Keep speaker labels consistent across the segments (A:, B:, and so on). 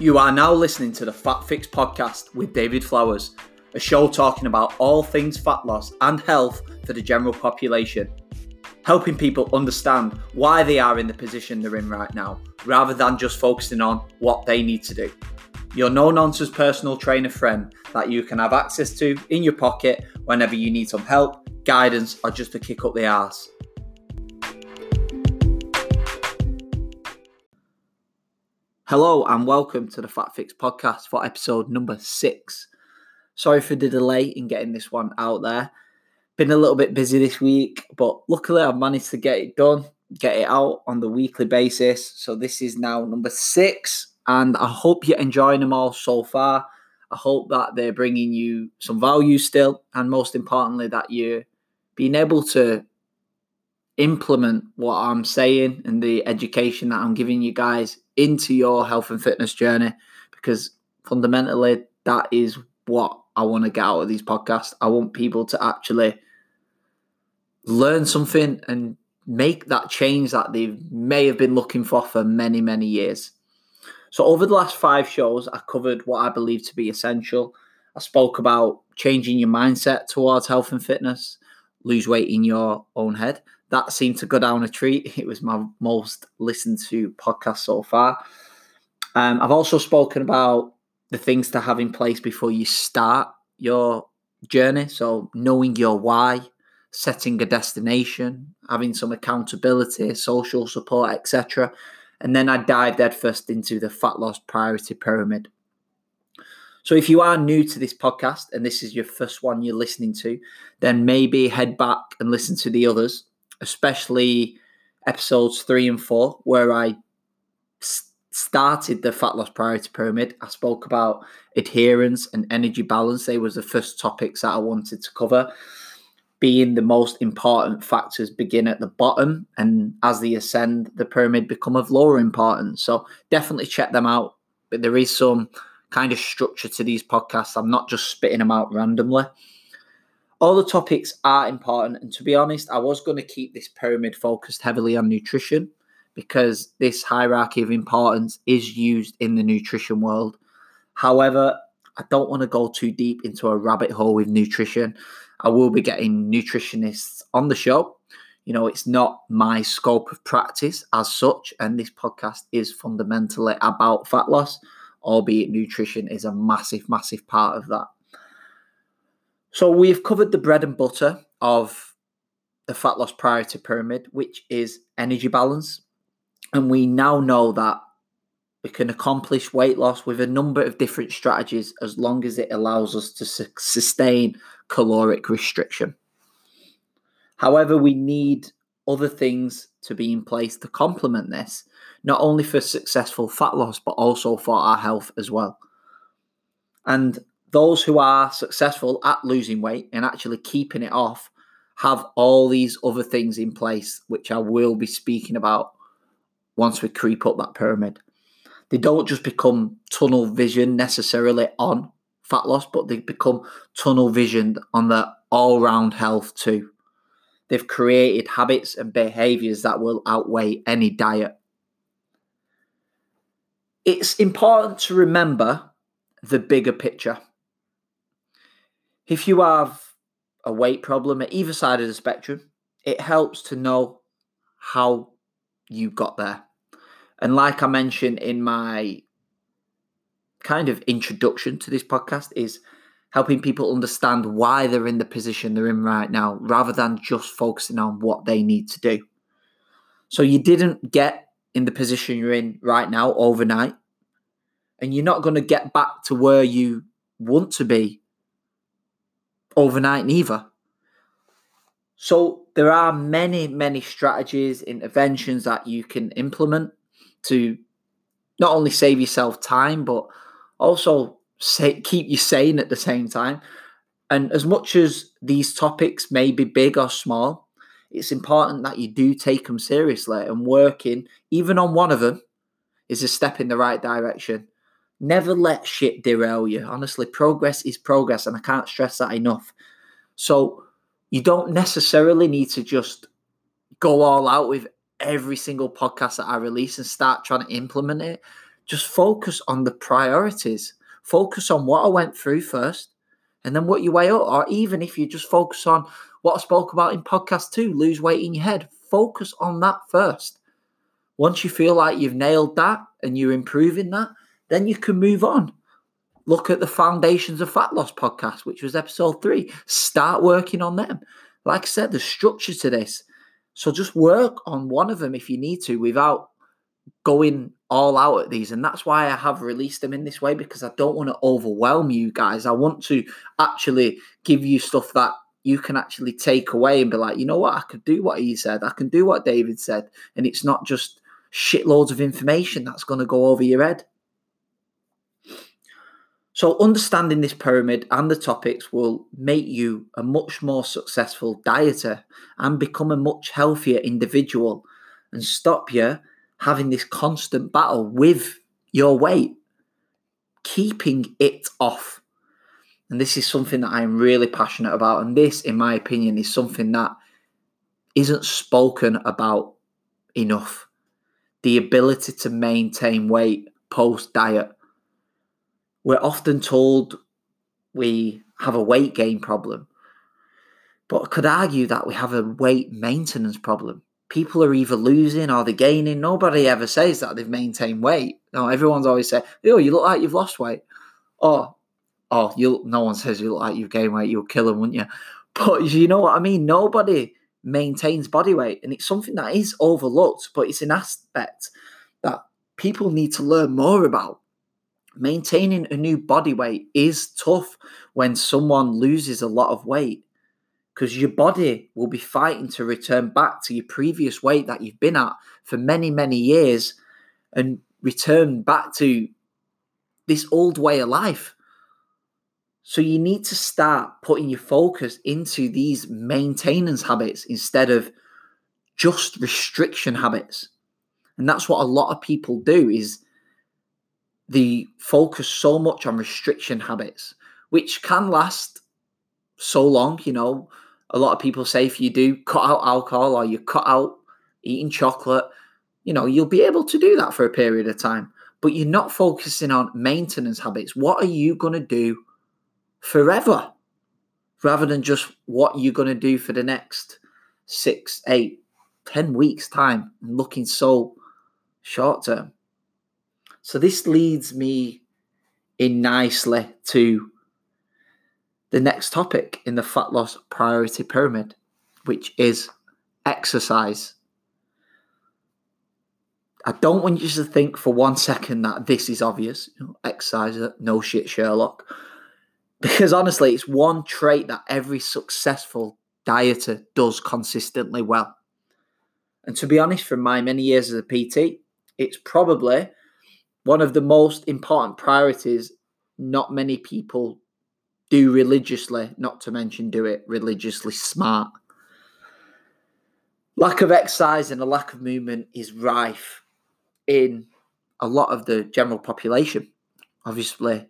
A: You are now listening to the Fat Fix podcast with David Flowers, a show talking about all things fat loss and health for the general population, helping people understand why they are in the position they're in right now, rather than just focusing on what they need to do. Your no nonsense personal trainer friend that you can have access to in your pocket whenever you need some help, guidance, or just to kick up the arse. Hello and welcome to the Fat Fix podcast for episode number six. Sorry for the delay in getting this one out there. Been a little bit busy this week, but luckily I've managed to get it done, get it out on the weekly basis. So this is now number six, and I hope you're enjoying them all so far. I hope that they're bringing you some value still, and most importantly, that you're being able to implement what I'm saying and the education that I'm giving you guys into your health and fitness journey because fundamentally that is what I want to get out of these podcasts. I want people to actually learn something and make that change that they may have been looking for for many, many years. So, over the last five shows, I covered what I believe to be essential. I spoke about changing your mindset towards health and fitness, lose weight in your own head that seemed to go down a treat. It was my most listened to podcast so far. Um, I've also spoken about the things to have in place before you start your journey. So, knowing your why, setting a destination, having some accountability, social support, etc. And then I dived headfirst into the fat loss priority pyramid. So, if you are new to this podcast and this is your first one you're listening to, then maybe head back and listen to the others especially episodes three and four, where I started the fat loss priority pyramid. I spoke about adherence and energy balance. They was the first topics that I wanted to cover. Being the most important factors begin at the bottom, and as they ascend, the pyramid become of lower importance. So definitely check them out. But there is some kind of structure to these podcasts. I'm not just spitting them out randomly all the topics are important. And to be honest, I was going to keep this pyramid focused heavily on nutrition because this hierarchy of importance is used in the nutrition world. However, I don't want to go too deep into a rabbit hole with nutrition. I will be getting nutritionists on the show. You know, it's not my scope of practice as such, and this podcast is fundamentally about fat loss, albeit nutrition is a massive, massive part of that. So we've covered the bread and butter of the fat loss priority pyramid, which is energy balance. And we now know that we can accomplish weight loss with a number of different strategies as long as it allows us to sustain caloric restriction. However, we need other things to be in place to complement this, not only for successful fat loss, but also for our health as well. And those who are successful at losing weight and actually keeping it off have all these other things in place, which I will be speaking about once we creep up that pyramid. They don't just become tunnel vision necessarily on fat loss, but they become tunnel visioned on their all round health too. They've created habits and behaviors that will outweigh any diet. It's important to remember the bigger picture if you have a weight problem at either side of the spectrum, it helps to know how you got there. And like I mentioned in my kind of introduction to this podcast, is helping people understand why they're in the position they're in right now rather than just focusing on what they need to do. So you didn't get in the position you're in right now overnight, and you're not going to get back to where you want to be overnight neither. So there are many, many strategies, interventions that you can implement to not only save yourself time, but also say, keep you sane at the same time. And as much as these topics may be big or small, it's important that you do take them seriously and working, even on one of them, is a step in the right direction. Never let shit derail you. Honestly, progress is progress, and I can't stress that enough. So you don't necessarily need to just go all out with every single podcast that I release and start trying to implement it. Just focus on the priorities. Focus on what I went through first and then what you weigh up. Or even if you just focus on what I spoke about in podcast two, lose weight in your head, focus on that first. Once you feel like you've nailed that and you're improving that, then you can move on. Look at the Foundations of Fat Loss podcast, which was episode three. Start working on them. Like I said, there's structure to this. So just work on one of them if you need to without going all out at these. And that's why I have released them in this way because I don't want to overwhelm you guys. I want to actually give you stuff that you can actually take away and be like, you know what, I could do what he said, I can do what David said. And it's not just shitloads of information that's going to go over your head. So, understanding this pyramid and the topics will make you a much more successful dieter and become a much healthier individual and stop you having this constant battle with your weight, keeping it off. And this is something that I am really passionate about. And this, in my opinion, is something that isn't spoken about enough. The ability to maintain weight post diet we're often told we have a weight gain problem. But I could argue that we have a weight maintenance problem. People are either losing or they're gaining. Nobody ever says that they've maintained weight. No, everyone's always saying, "Oh, you look like you've lost weight." or oh, you. No one says you look like you've gained weight. You'll kill them, wouldn't you? But you know what I mean. Nobody maintains body weight, and it's something that is overlooked. But it's an aspect that people need to learn more about maintaining a new body weight is tough when someone loses a lot of weight because your body will be fighting to return back to your previous weight that you've been at for many, many years and return back to this old way of life. So you need to start putting your focus into these maintenance habits instead of just restriction habits. And that's what a lot of people do is the focus so much on restriction habits, which can last so long. You know, a lot of people say if you do cut out alcohol or you cut out eating chocolate, you know, you'll be able to do that for a period of time. But you're not focusing on maintenance habits. What are you going to do forever? Rather than just what you're going to do for the next six, eight, ten weeks' time and looking so short term. So this leads me in nicely to the next topic in the fat loss priority pyramid, which is exercise. I don't want you to think for one second that this is obvious. You know, exercise, uh, no shit, Sherlock. Because honestly, it's one trait that every successful dieter does consistently well. And to be honest, from my many years as a PT, it's probably one of the most important priorities not many people do religiously, not to mention do it religiously smart. Lack of exercise and a lack of movement is rife in a lot of the general population. Obviously,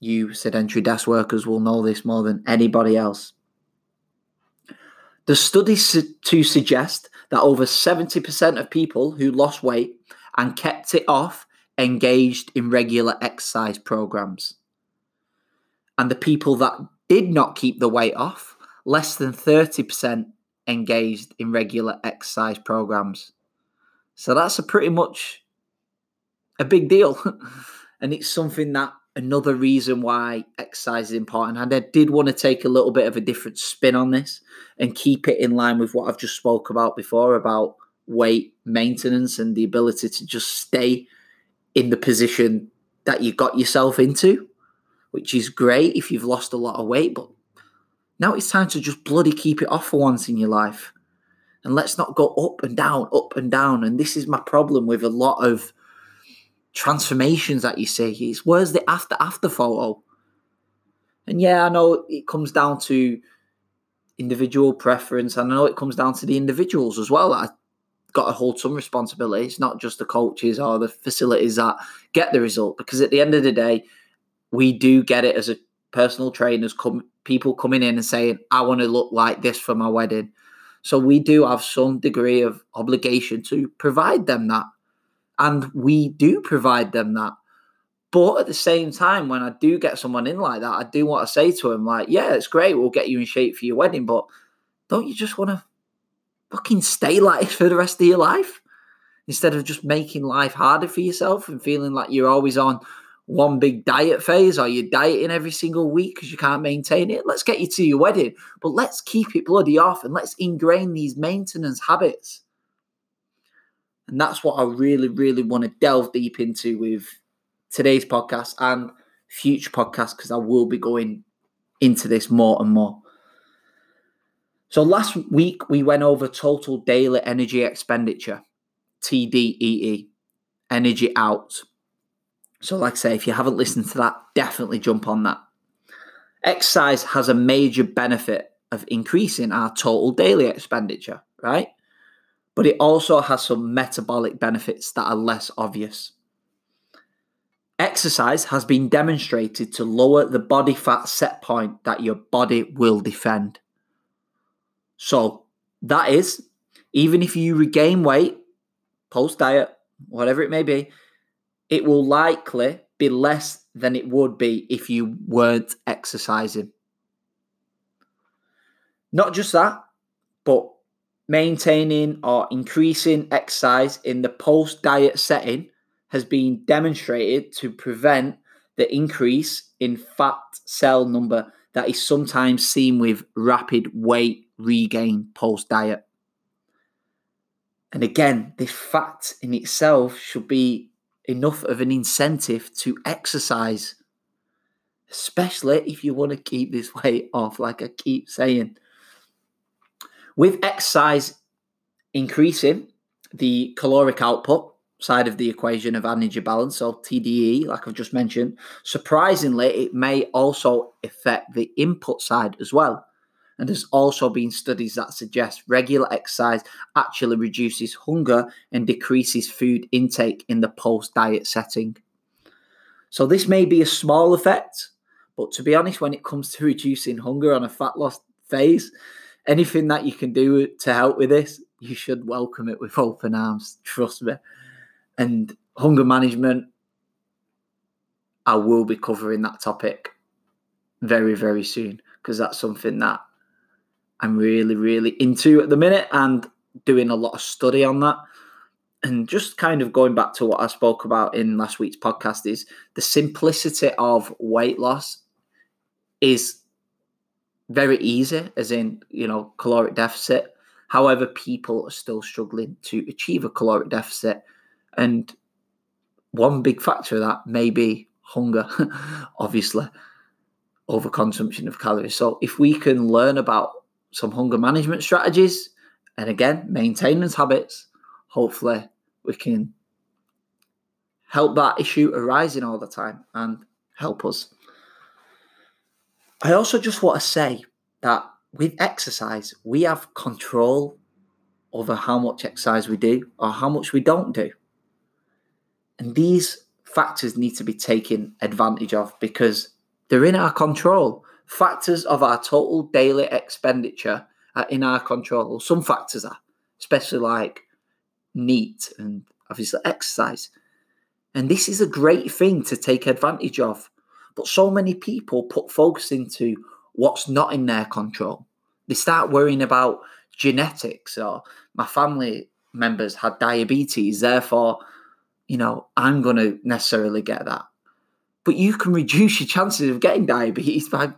A: you sedentary desk workers will know this more than anybody else. The studies to suggest that over 70% of people who lost weight and kept it off engaged in regular exercise programs. And the people that did not keep the weight off, less than 30% engaged in regular exercise programs. So that's a pretty much a big deal. and it's something that another reason why exercise is important. And I did want to take a little bit of a different spin on this and keep it in line with what I've just spoke about before about weight maintenance and the ability to just stay in the position that you got yourself into, which is great if you've lost a lot of weight. But now it's time to just bloody keep it off for once in your life. And let's not go up and down, up and down. And this is my problem with a lot of transformations that you see. Is where's the after after photo? And yeah, I know it comes down to individual preference, and I know it comes down to the individuals as well. I got to hold some responsibility. It's not just the coaches or the facilities that get the result, because at the end of the day, we do get it as a personal trainers come people coming in and saying, I want to look like this for my wedding. So we do have some degree of obligation to provide them that. And we do provide them that. But at the same time, when I do get someone in like that, I do want to say to them, like, yeah, it's great, we'll get you in shape for your wedding, but don't you just want to fucking stay like for the rest of your life? Instead of just making life harder for yourself and feeling like you're always on one big diet phase or you're dieting every single week because you can't maintain it. Let's get you to your wedding, but let's keep it bloody off and let's ingrain these maintenance habits. And that's what I really, really want to delve deep into with today's podcast and future podcasts because I will be going into this more and more. So last week we went over total daily energy expenditure, TDEE, energy out. So, like I say, if you haven't listened to that, definitely jump on that. Exercise has a major benefit of increasing our total daily expenditure, right? But it also has some metabolic benefits that are less obvious. Exercise has been demonstrated to lower the body fat set point that your body will defend. So, that is, even if you regain weight post diet, whatever it may be, it will likely be less than it would be if you weren't exercising. Not just that, but maintaining or increasing exercise in the post diet setting has been demonstrated to prevent the increase in fat cell number that is sometimes seen with rapid weight regain post diet. And again, this fact in itself should be enough of an incentive to exercise, especially if you want to keep this weight off, like I keep saying. With exercise increasing, the caloric output side of the equation of energy balance, so TDE, like I've just mentioned, surprisingly, it may also affect the input side as well. And there's also been studies that suggest regular exercise actually reduces hunger and decreases food intake in the post diet setting. So, this may be a small effect, but to be honest, when it comes to reducing hunger on a fat loss phase, anything that you can do to help with this, you should welcome it with open arms. Trust me. And hunger management, I will be covering that topic very, very soon because that's something that I'm really, really into at the minute and doing a lot of study on that. And just kind of going back to what I spoke about in last week's podcast is the simplicity of weight loss is very easy, as in, you know, caloric deficit. However, people are still struggling to achieve a caloric deficit. And one big factor of that may be hunger, obviously, overconsumption of calories. So if we can learn about some hunger management strategies, and again, maintenance habits. Hopefully, we can help that issue arising all the time and help us. I also just want to say that with exercise, we have control over how much exercise we do or how much we don't do. And these factors need to be taken advantage of because they're in our control factors of our total daily expenditure are in our control. Some factors are, especially like NEAT and obviously exercise. And this is a great thing to take advantage of. But so many people put focus into what's not in their control. They start worrying about genetics or my family members had diabetes, therefore, you know, I'm going to necessarily get that. But you can reduce your chances of getting diabetes by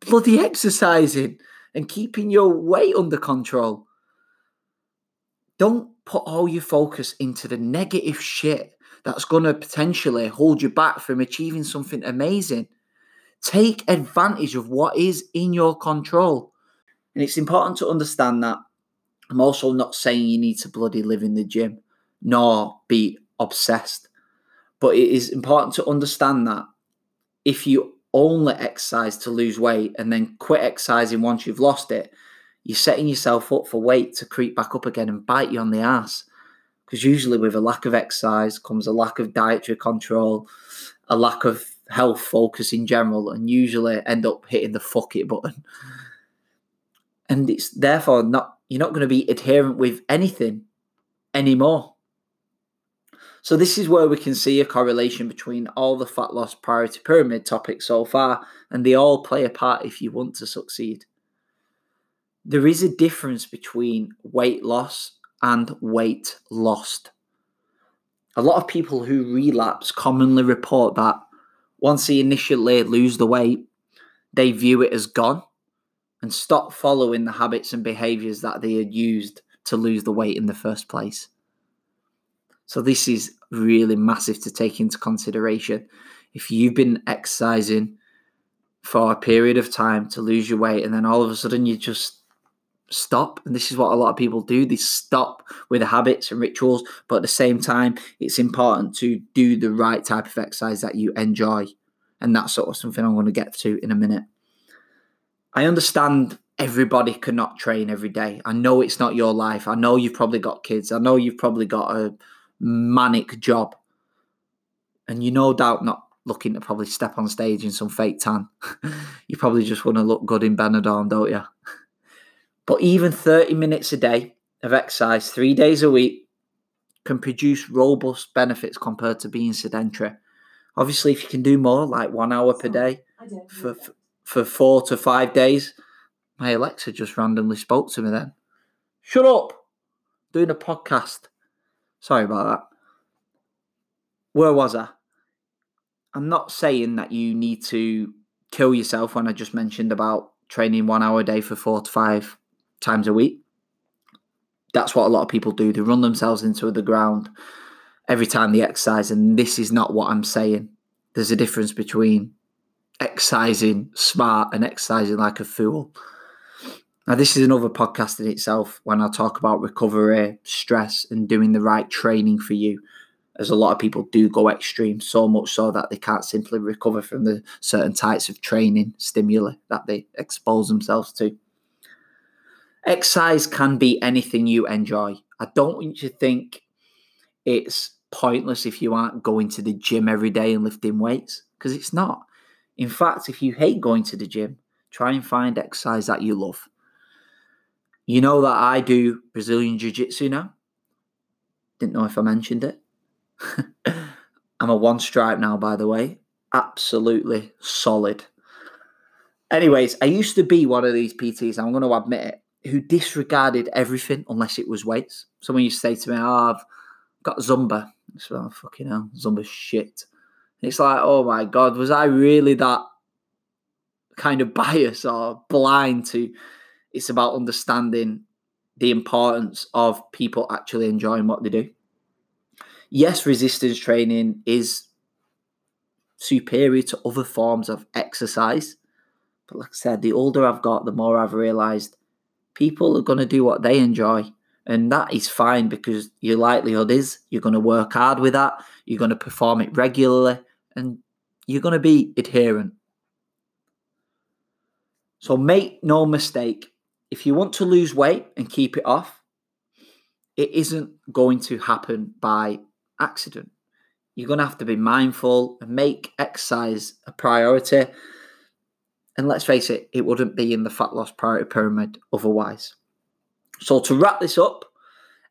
A: bloody exercising and keeping your weight under control. Don't put all your focus into the negative shit that's going to potentially hold you back from achieving something amazing. Take advantage of what is in your control. And it's important to understand that I'm also not saying you need to bloody live in the gym nor be obsessed. But it is important to understand that if you only exercise to lose weight and then quit exercising once you've lost it, you're setting yourself up for weight to creep back up again and bite you on the ass. Because usually, with a lack of exercise comes a lack of dietary control, a lack of health focus in general, and usually end up hitting the fuck it button. And it's therefore not you're not going to be adherent with anything anymore. So, this is where we can see a correlation between all the fat loss priority pyramid topics so far, and they all play a part if you want to succeed. There is a difference between weight loss and weight lost. A lot of people who relapse commonly report that once they initially lose the weight, they view it as gone and stop following the habits and behaviors that they had used to lose the weight in the first place. So, this is really massive to take into consideration. If you've been exercising for a period of time to lose your weight and then all of a sudden you just stop. And this is what a lot of people do. They stop with the habits and rituals, but at the same time, it's important to do the right type of exercise that you enjoy. And that's sort of something I'm going to get to in a minute. I understand everybody cannot train every day. I know it's not your life. I know you've probably got kids. I know you've probably got a manic job. And you're no doubt not looking to probably step on stage in some fake tan. you probably just want to look good in Benidorm, don't you? But even 30 minutes a day of exercise, three days a week, can produce robust benefits compared to being sedentary. Obviously, if you can do more, like one hour per day for, for four to five days, my Alexa just randomly spoke to me then. Shut up! Doing a podcast. Sorry about that. Where was I? I'm not saying that you need to kill yourself when I just mentioned about training one hour a day for four to five times a week. That's what a lot of people do. They run themselves into the ground every time they exercise. And this is not what I'm saying. There's a difference between exercising smart and exercising like a fool. Now, this is another podcast in itself when I talk about recovery, stress, and doing the right training for you. As a lot of people do go extreme, so much so that they can't simply recover from the certain types of training stimuli that they expose themselves to. Exercise can be anything you enjoy. I don't want you to think it's pointless if you aren't going to the gym every day and lifting weights, because it's not. In fact, if you hate going to the gym, try and find exercise that you love. You know that I do Brazilian Jiu Jitsu now. Didn't know if I mentioned it. I'm a one stripe now, by the way. Absolutely solid. Anyways, I used to be one of these PTs. I'm going to admit it who disregarded everything unless it was weights. Someone used to say to me, oh, I've got Zumba. I said, oh, fucking hell, Zumba shit. And it's like, oh my God, was I really that kind of biased or blind to it's about understanding the importance of people actually enjoying what they do? Yes, resistance training is superior to other forms of exercise. But like I said, the older I've got, the more I've realized people are going to do what they enjoy. And that is fine because your likelihood is you're going to work hard with that, you're going to perform it regularly, and you're going to be adherent. So make no mistake, if you want to lose weight and keep it off, it isn't going to happen by accident. You're going to have to be mindful and make exercise a priority and let's face it, it wouldn't be in the fat loss priority pyramid otherwise. So, to wrap this up,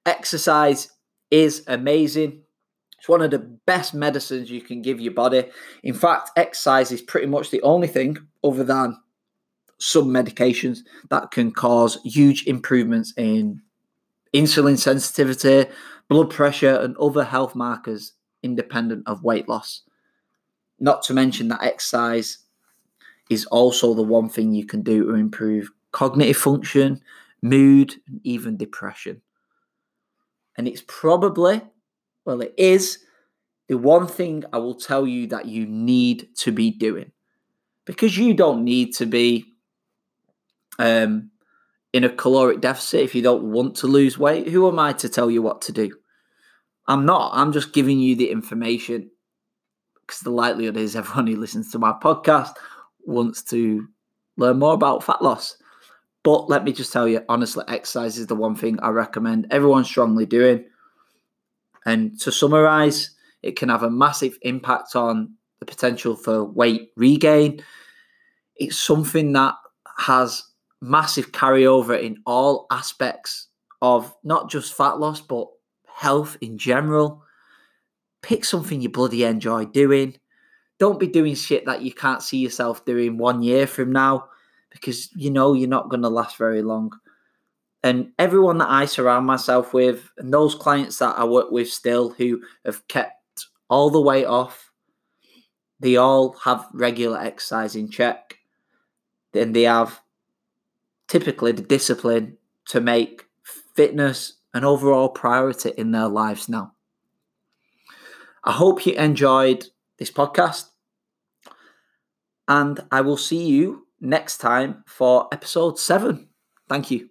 A: exercise is amazing. It's one of the best medicines you can give your body. In fact, exercise is pretty much the only thing, other than some medications, that can cause huge improvements in insulin sensitivity, blood pressure, and other health markers independent of weight loss. Not to mention that exercise is also the one thing you can do to improve cognitive function, mood, and even depression. And it's probably, well, it is the one thing I will tell you that you need to be doing. Because you don't need to be um, in a caloric deficit if you don't want to lose weight. Who am I to tell you what to do? I'm not. I'm just giving you the information because the likelihood is everyone who listens to my podcast wants to learn more about fat loss. But let me just tell you, honestly, exercise is the one thing I recommend everyone strongly doing. And to summarize, it can have a massive impact on the potential for weight regain. It's something that has massive carryover in all aspects of not just fat loss, but health in general. pick something you bloody enjoy doing. Don't be doing shit that you can't see yourself doing one year from now because you know you're not going to last very long. And everyone that I surround myself with, and those clients that I work with still who have kept all the weight off, they all have regular exercise in check. Then they have typically the discipline to make fitness an overall priority in their lives now. I hope you enjoyed this podcast, and I will see you next time for episode seven. Thank you.